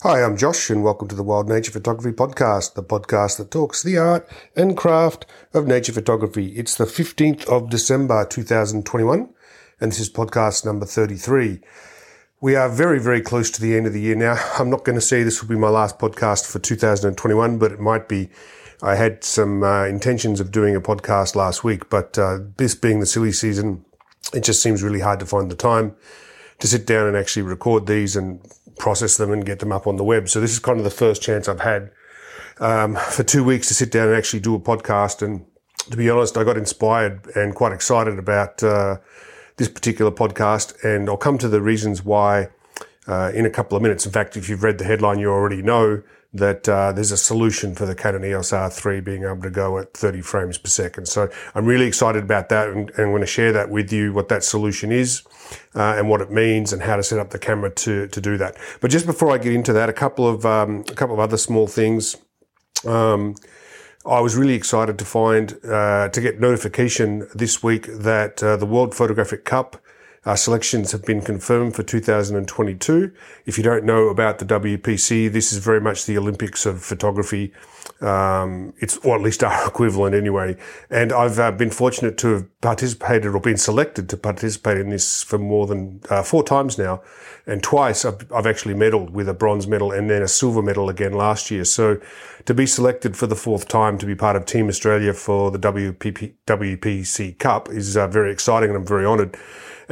Hi, I'm Josh, and welcome to the Wild Nature Photography Podcast, the podcast that talks the art and craft of nature photography. It's the 15th of December 2021, and this is podcast number 33. We are very, very close to the end of the year now. I'm not going to say this will be my last podcast for 2021, but it might be. I had some uh, intentions of doing a podcast last week, but uh, this being the silly season, it just seems really hard to find the time to sit down and actually record these and process them and get them up on the web. So this is kind of the first chance I've had um, for two weeks to sit down and actually do a podcast. And to be honest, I got inspired and quite excited about uh, this particular podcast. And I'll come to the reasons why uh, in a couple of minutes. In fact, if you've read the headline, you already know that uh, there's a solution for the Canon EOS R3 being able to go at 30 frames per second. So I'm really excited about that and, and I'm going to share that with you, what that solution is uh, and what it means and how to set up the camera to, to do that. But just before I get into that, a couple of, um, a couple of other small things. Um, I was really excited to find, uh, to get notification this week that uh, the World Photographic Cup our selections have been confirmed for 2022. If you don't know about the WPC, this is very much the Olympics of photography. Um, it's, or at least our equivalent anyway. And I've uh, been fortunate to have participated or been selected to participate in this for more than uh, four times now. And twice I've, I've actually medaled with a bronze medal and then a silver medal again last year. So to be selected for the fourth time to be part of Team Australia for the WPP, WPC Cup is uh, very exciting and I'm very honoured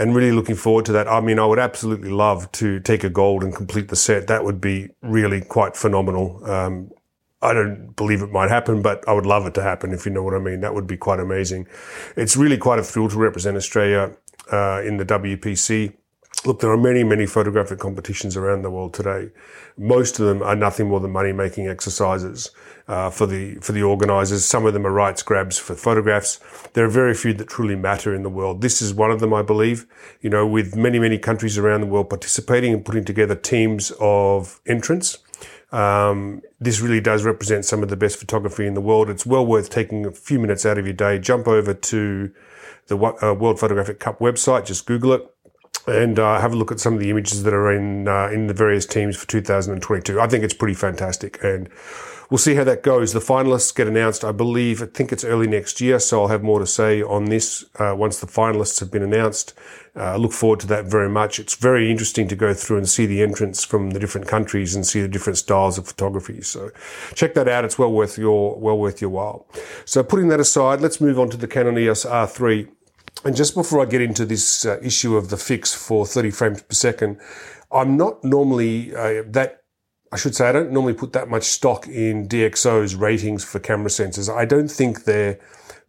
and really looking forward to that. I mean, I would absolutely love to take a gold and complete the set. That would be really quite phenomenal. Um, I don't believe it might happen, but I would love it to happen if you know what I mean. That would be quite amazing. It's really quite a thrill to represent Australia uh, in the WPC. Look, there are many, many photographic competitions around the world today. Most of them are nothing more than money making exercises uh, for the for the organisers. Some of them are rights grabs for photographs. There are very few that truly matter in the world. This is one of them, I believe. You know, with many, many countries around the world participating and putting together teams of entrants. Um, this really does represent some of the best photography in the world. It's well worth taking a few minutes out of your day. Jump over to the uh, World Photographic Cup website. Just Google it and uh, have a look at some of the images that are in uh, in the various teams for 2022. I think it's pretty fantastic, and we'll see how that goes. The finalists get announced, I believe. I think it's early next year, so I'll have more to say on this uh, once the finalists have been announced. Uh, I look forward to that very much. It's very interesting to go through and see the entrants from the different countries and see the different styles of photography. So check that out. It's well worth your well worth your while. So putting that aside, let's move on to the Canon EOS R3. And just before I get into this uh, issue of the fix for 30 frames per second, I'm not normally uh, that, I should say, I don't normally put that much stock in DxO's ratings for camera sensors. I don't think they're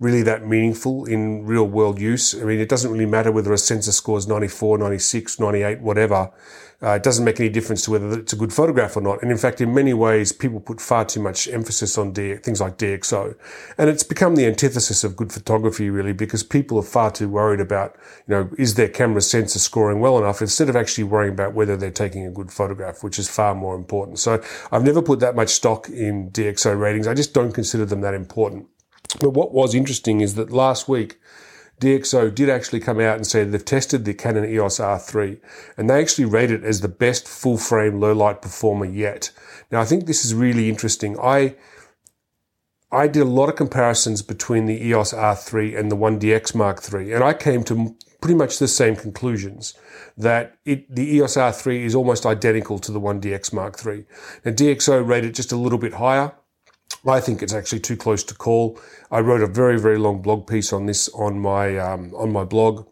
really that meaningful in real world use. I mean, it doesn't really matter whether a sensor scores 94, 96, 98, whatever. Uh, it doesn't make any difference to whether it's a good photograph or not. And in fact, in many ways, people put far too much emphasis on D- things like DxO. And it's become the antithesis of good photography, really, because people are far too worried about, you know, is their camera sensor scoring well enough instead of actually worrying about whether they're taking a good photograph, which is far more important. So I've never put that much stock in DxO ratings. I just don't consider them that important. But what was interesting is that last week, DxO did actually come out and say they've tested the Canon EOS R3 and they actually rate it as the best full frame low light performer yet. Now I think this is really interesting. I I did a lot of comparisons between the EOS R3 and the 1DX Mark III and I came to pretty much the same conclusions that it, the EOS R3 is almost identical to the 1DX Mark III. Now DxO rated it just a little bit higher. I think it's actually too close to call. I wrote a very, very long blog piece on this on my um, on my blog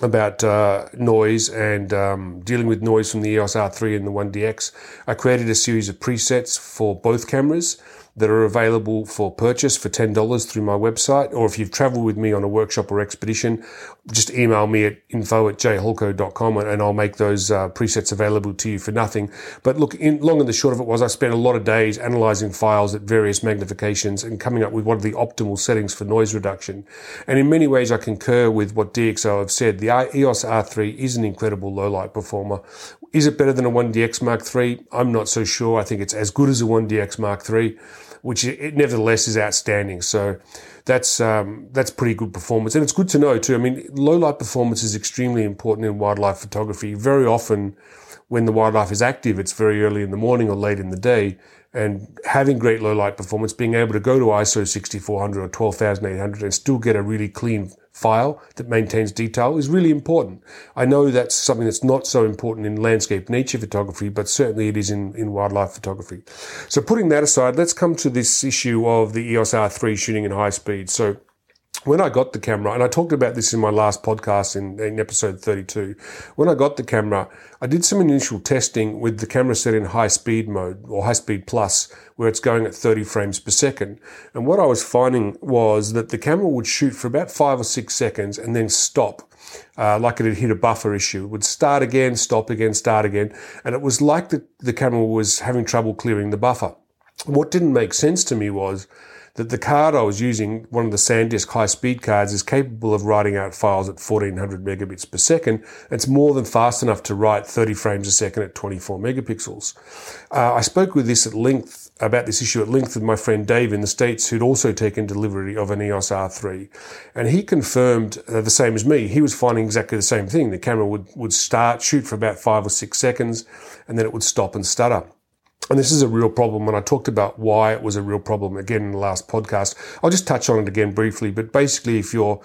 about uh, noise and um, dealing with noise from the EOS R3 and the 1DX. I created a series of presets for both cameras that are available for purchase for $10 through my website. Or if you've traveled with me on a workshop or expedition, just email me at info at jholko.com and I'll make those uh, presets available to you for nothing. But look, in, long and the short of it was I spent a lot of days analyzing files at various magnifications and coming up with what are the optimal settings for noise reduction. And in many ways, I concur with what DxO have said. The EOS R3 is an incredible low light performer. Is it better than a 1DX Mark III? I'm not so sure. I think it's as good as a 1DX Mark III which it nevertheless is outstanding. So that's um, that's pretty good performance, and it's good to know too. I mean, low light performance is extremely important in wildlife photography. Very often, when the wildlife is active, it's very early in the morning or late in the day, and having great low light performance, being able to go to ISO 6400 or 12800 and still get a really clean file that maintains detail is really important. I know that's something that's not so important in landscape nature photography, but certainly it is in, in wildlife photography. So putting that aside, let's come to this issue of the EOS R3 shooting in high speed. So when I got the camera, and I talked about this in my last podcast in, in, episode 32, when I got the camera, I did some initial testing with the camera set in high speed mode or high speed plus, where it's going at 30 frames per second. And what I was finding was that the camera would shoot for about five or six seconds and then stop. Uh, like it had hit a buffer issue. It would start again, stop again, start again. And it was like the, the camera was having trouble clearing the buffer. What didn't make sense to me was that the card I was using, one of the SanDisk high speed cards, is capable of writing out files at 1400 megabits per second. It's more than fast enough to write 30 frames a second at 24 megapixels. Uh, I spoke with this at length about this issue at length with my friend Dave in the States, who'd also taken delivery of an EOS R3. And he confirmed uh, the same as me. He was finding exactly the same thing. The camera would, would start, shoot for about five or six seconds, and then it would stop and stutter. And this is a real problem. And I talked about why it was a real problem again in the last podcast. I'll just touch on it again briefly. But basically, if you're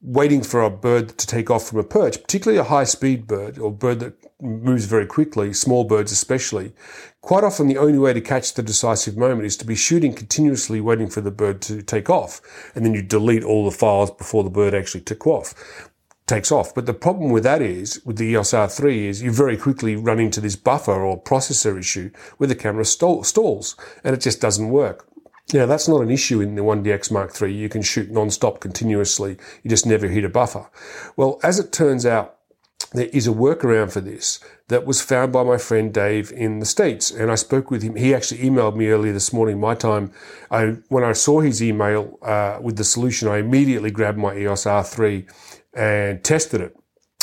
waiting for a bird to take off from a perch, particularly a high speed bird or bird that moves very quickly, small birds especially, quite often the only way to catch the decisive moment is to be shooting continuously waiting for the bird to take off. And then you delete all the files before the bird actually took off takes off. But the problem with that is, with the EOS R3 is you very quickly run into this buffer or processor issue where the camera stalls and it just doesn't work. Now that's not an issue in the 1DX Mark III. You can shoot non-stop continuously. You just never hit a buffer. Well, as it turns out, there is a workaround for this that was found by my friend Dave in the States. And I spoke with him. He actually emailed me earlier this morning, my time. I, when I saw his email uh, with the solution, I immediately grabbed my EOS R3 and tested it.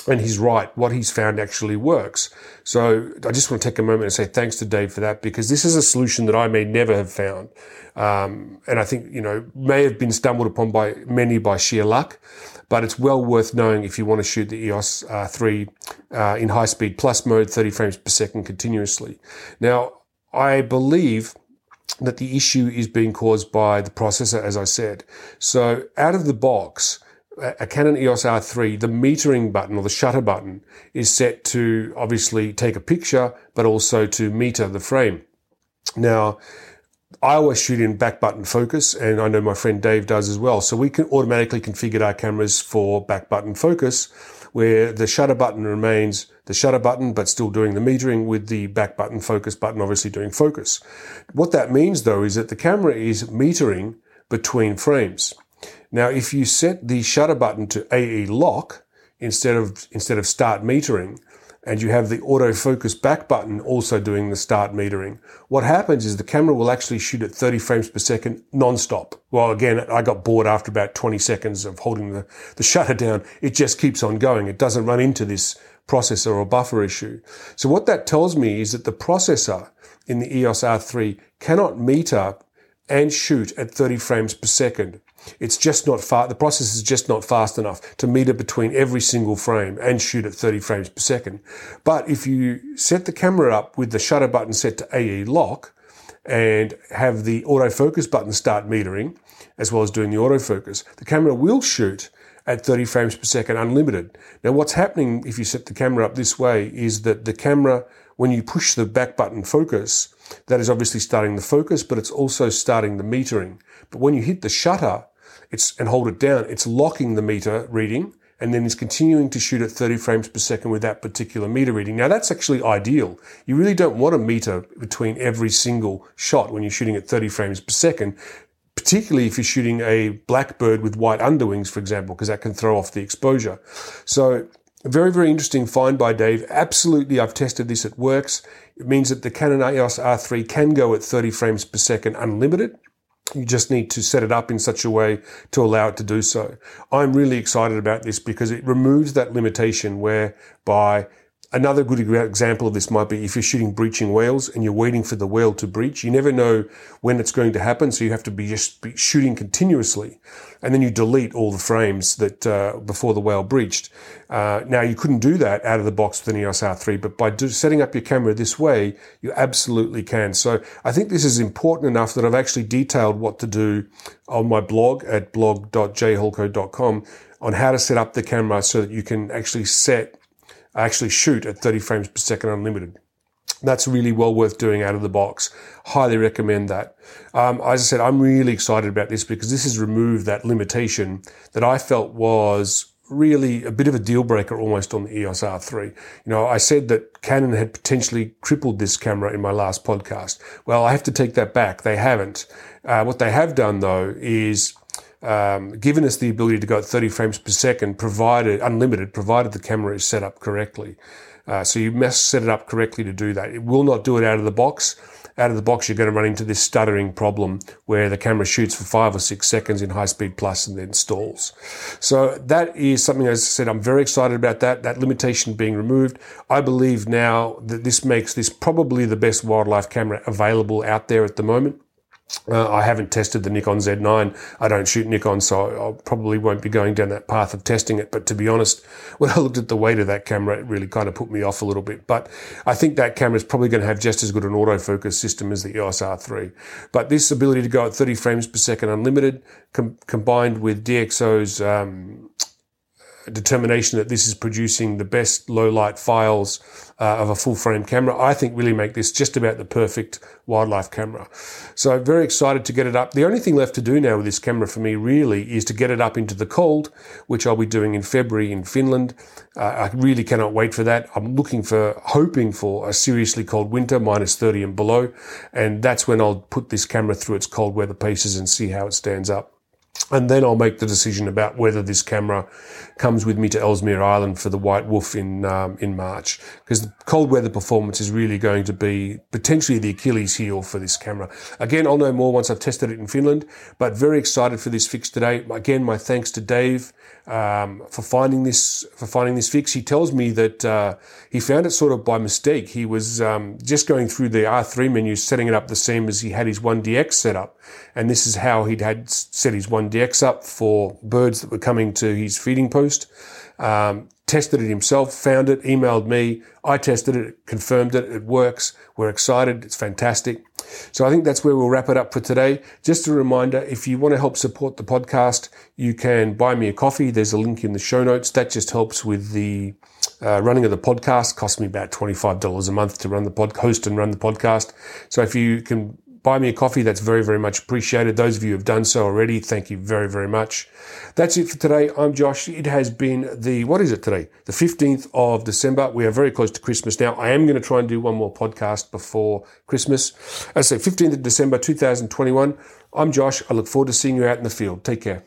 And he's right. What he's found actually works. So I just want to take a moment and say thanks to Dave for that because this is a solution that I may never have found. Um, and I think, you know, may have been stumbled upon by many by sheer luck, but it's well worth knowing if you want to shoot the EOS uh, 3 uh, in high speed plus mode, 30 frames per second continuously. Now, I believe that the issue is being caused by the processor, as I said. So out of the box, a Canon EOS R3, the metering button or the shutter button is set to obviously take a picture, but also to meter the frame. Now, I always shoot in back button focus, and I know my friend Dave does as well. So we can automatically configure our cameras for back button focus, where the shutter button remains the shutter button, but still doing the metering with the back button focus button, obviously doing focus. What that means though is that the camera is metering between frames. Now, if you set the shutter button to AE lock instead of, instead of start metering, and you have the autofocus back button also doing the start metering. What happens is the camera will actually shoot at 30 frames per second non-stop. Well, again, I got bored after about 20 seconds of holding the, the shutter down. It just keeps on going. It doesn't run into this processor or buffer issue. So what that tells me is that the processor in the EOS R3 cannot meter and shoot at 30 frames per second. It's just not fast. The process is just not fast enough to meter between every single frame and shoot at 30 frames per second. But if you set the camera up with the shutter button set to AE lock and have the autofocus button start metering, as well as doing the autofocus, the camera will shoot at 30 frames per second unlimited. Now what's happening if you set the camera up this way is that the camera, when you push the back button focus, that is obviously starting the focus, but it's also starting the metering. But when you hit the shutter, it's, and hold it down, it's locking the meter reading and then it's continuing to shoot at 30 frames per second with that particular meter reading. Now that's actually ideal. You really don't want a meter between every single shot when you're shooting at 30 frames per second, particularly if you're shooting a blackbird with white underwings, for example, because that can throw off the exposure. So very, very interesting find by Dave. Absolutely, I've tested this. It works. It means that the Canon EOS R3 can go at 30 frames per second unlimited. You just need to set it up in such a way to allow it to do so. I'm really excited about this because it removes that limitation whereby Another good example of this might be if you're shooting breaching whales and you're waiting for the whale to breach. You never know when it's going to happen, so you have to be just shooting continuously, and then you delete all the frames that uh, before the whale breached. Uh, now you couldn't do that out of the box with an EOS R3, but by do, setting up your camera this way, you absolutely can. So I think this is important enough that I've actually detailed what to do on my blog at blog.jholko.com on how to set up the camera so that you can actually set actually shoot at 30 frames per second unlimited. That's really well worth doing out of the box. Highly recommend that. Um, as I said, I'm really excited about this because this has removed that limitation that I felt was really a bit of a deal breaker almost on the EOS R3. You know, I said that Canon had potentially crippled this camera in my last podcast. Well, I have to take that back. They haven't. Uh, what they have done though is um, given us the ability to go at 30 frames per second, provided unlimited, provided the camera is set up correctly. Uh, so you must set it up correctly to do that. It will not do it out of the box. Out of the box, you're going to run into this stuttering problem where the camera shoots for five or six seconds in high speed plus and then stalls. So that is something, as I said, I'm very excited about that, that limitation being removed. I believe now that this makes this probably the best wildlife camera available out there at the moment. Uh, I haven't tested the Nikon Z9. I don't shoot Nikon, so I probably won't be going down that path of testing it. But to be honest, when I looked at the weight of that camera, it really kind of put me off a little bit. But I think that camera is probably going to have just as good an autofocus system as the EOS R3. But this ability to go at 30 frames per second unlimited, com- combined with DxO's um, determination that this is producing the best low light files uh, of a full frame camera, I think really make this just about the perfect wildlife camera. So very excited to get it up. The only thing left to do now with this camera for me really is to get it up into the cold, which I'll be doing in February in Finland. Uh, I really cannot wait for that. I'm looking for, hoping for a seriously cold winter, minus 30 and below. And that's when I'll put this camera through its cold weather paces and see how it stands up. And then I'll make the decision about whether this camera comes with me to Ellesmere Island for the White Wolf in um, in March, because the cold weather performance is really going to be potentially the Achilles heel for this camera. Again, I'll know more once I've tested it in Finland, but very excited for this fix today. Again, my thanks to Dave um, for finding this for finding this fix. He tells me that uh, he found it sort of by mistake. He was um, just going through the R3 menu, setting it up the same as he had his 1DX set up, and this is how he'd had set his 1DX up for birds that were coming to his feeding post. Um, tested it himself, found it, emailed me. I tested it, confirmed it. It works. We're excited. It's fantastic. So I think that's where we'll wrap it up for today. Just a reminder, if you want to help support the podcast, you can buy me a coffee. There's a link in the show notes. That just helps with the uh, running of the podcast. Costs me about $25 a month to run the pod, host and run the podcast. So if you can buy me a coffee. That's very, very much appreciated. Those of you who have done so already, thank you very, very much. That's it for today. I'm Josh. It has been the, what is it today? The 15th of December. We are very close to Christmas now. I am going to try and do one more podcast before Christmas. As I say, 15th of December, 2021. I'm Josh. I look forward to seeing you out in the field. Take care.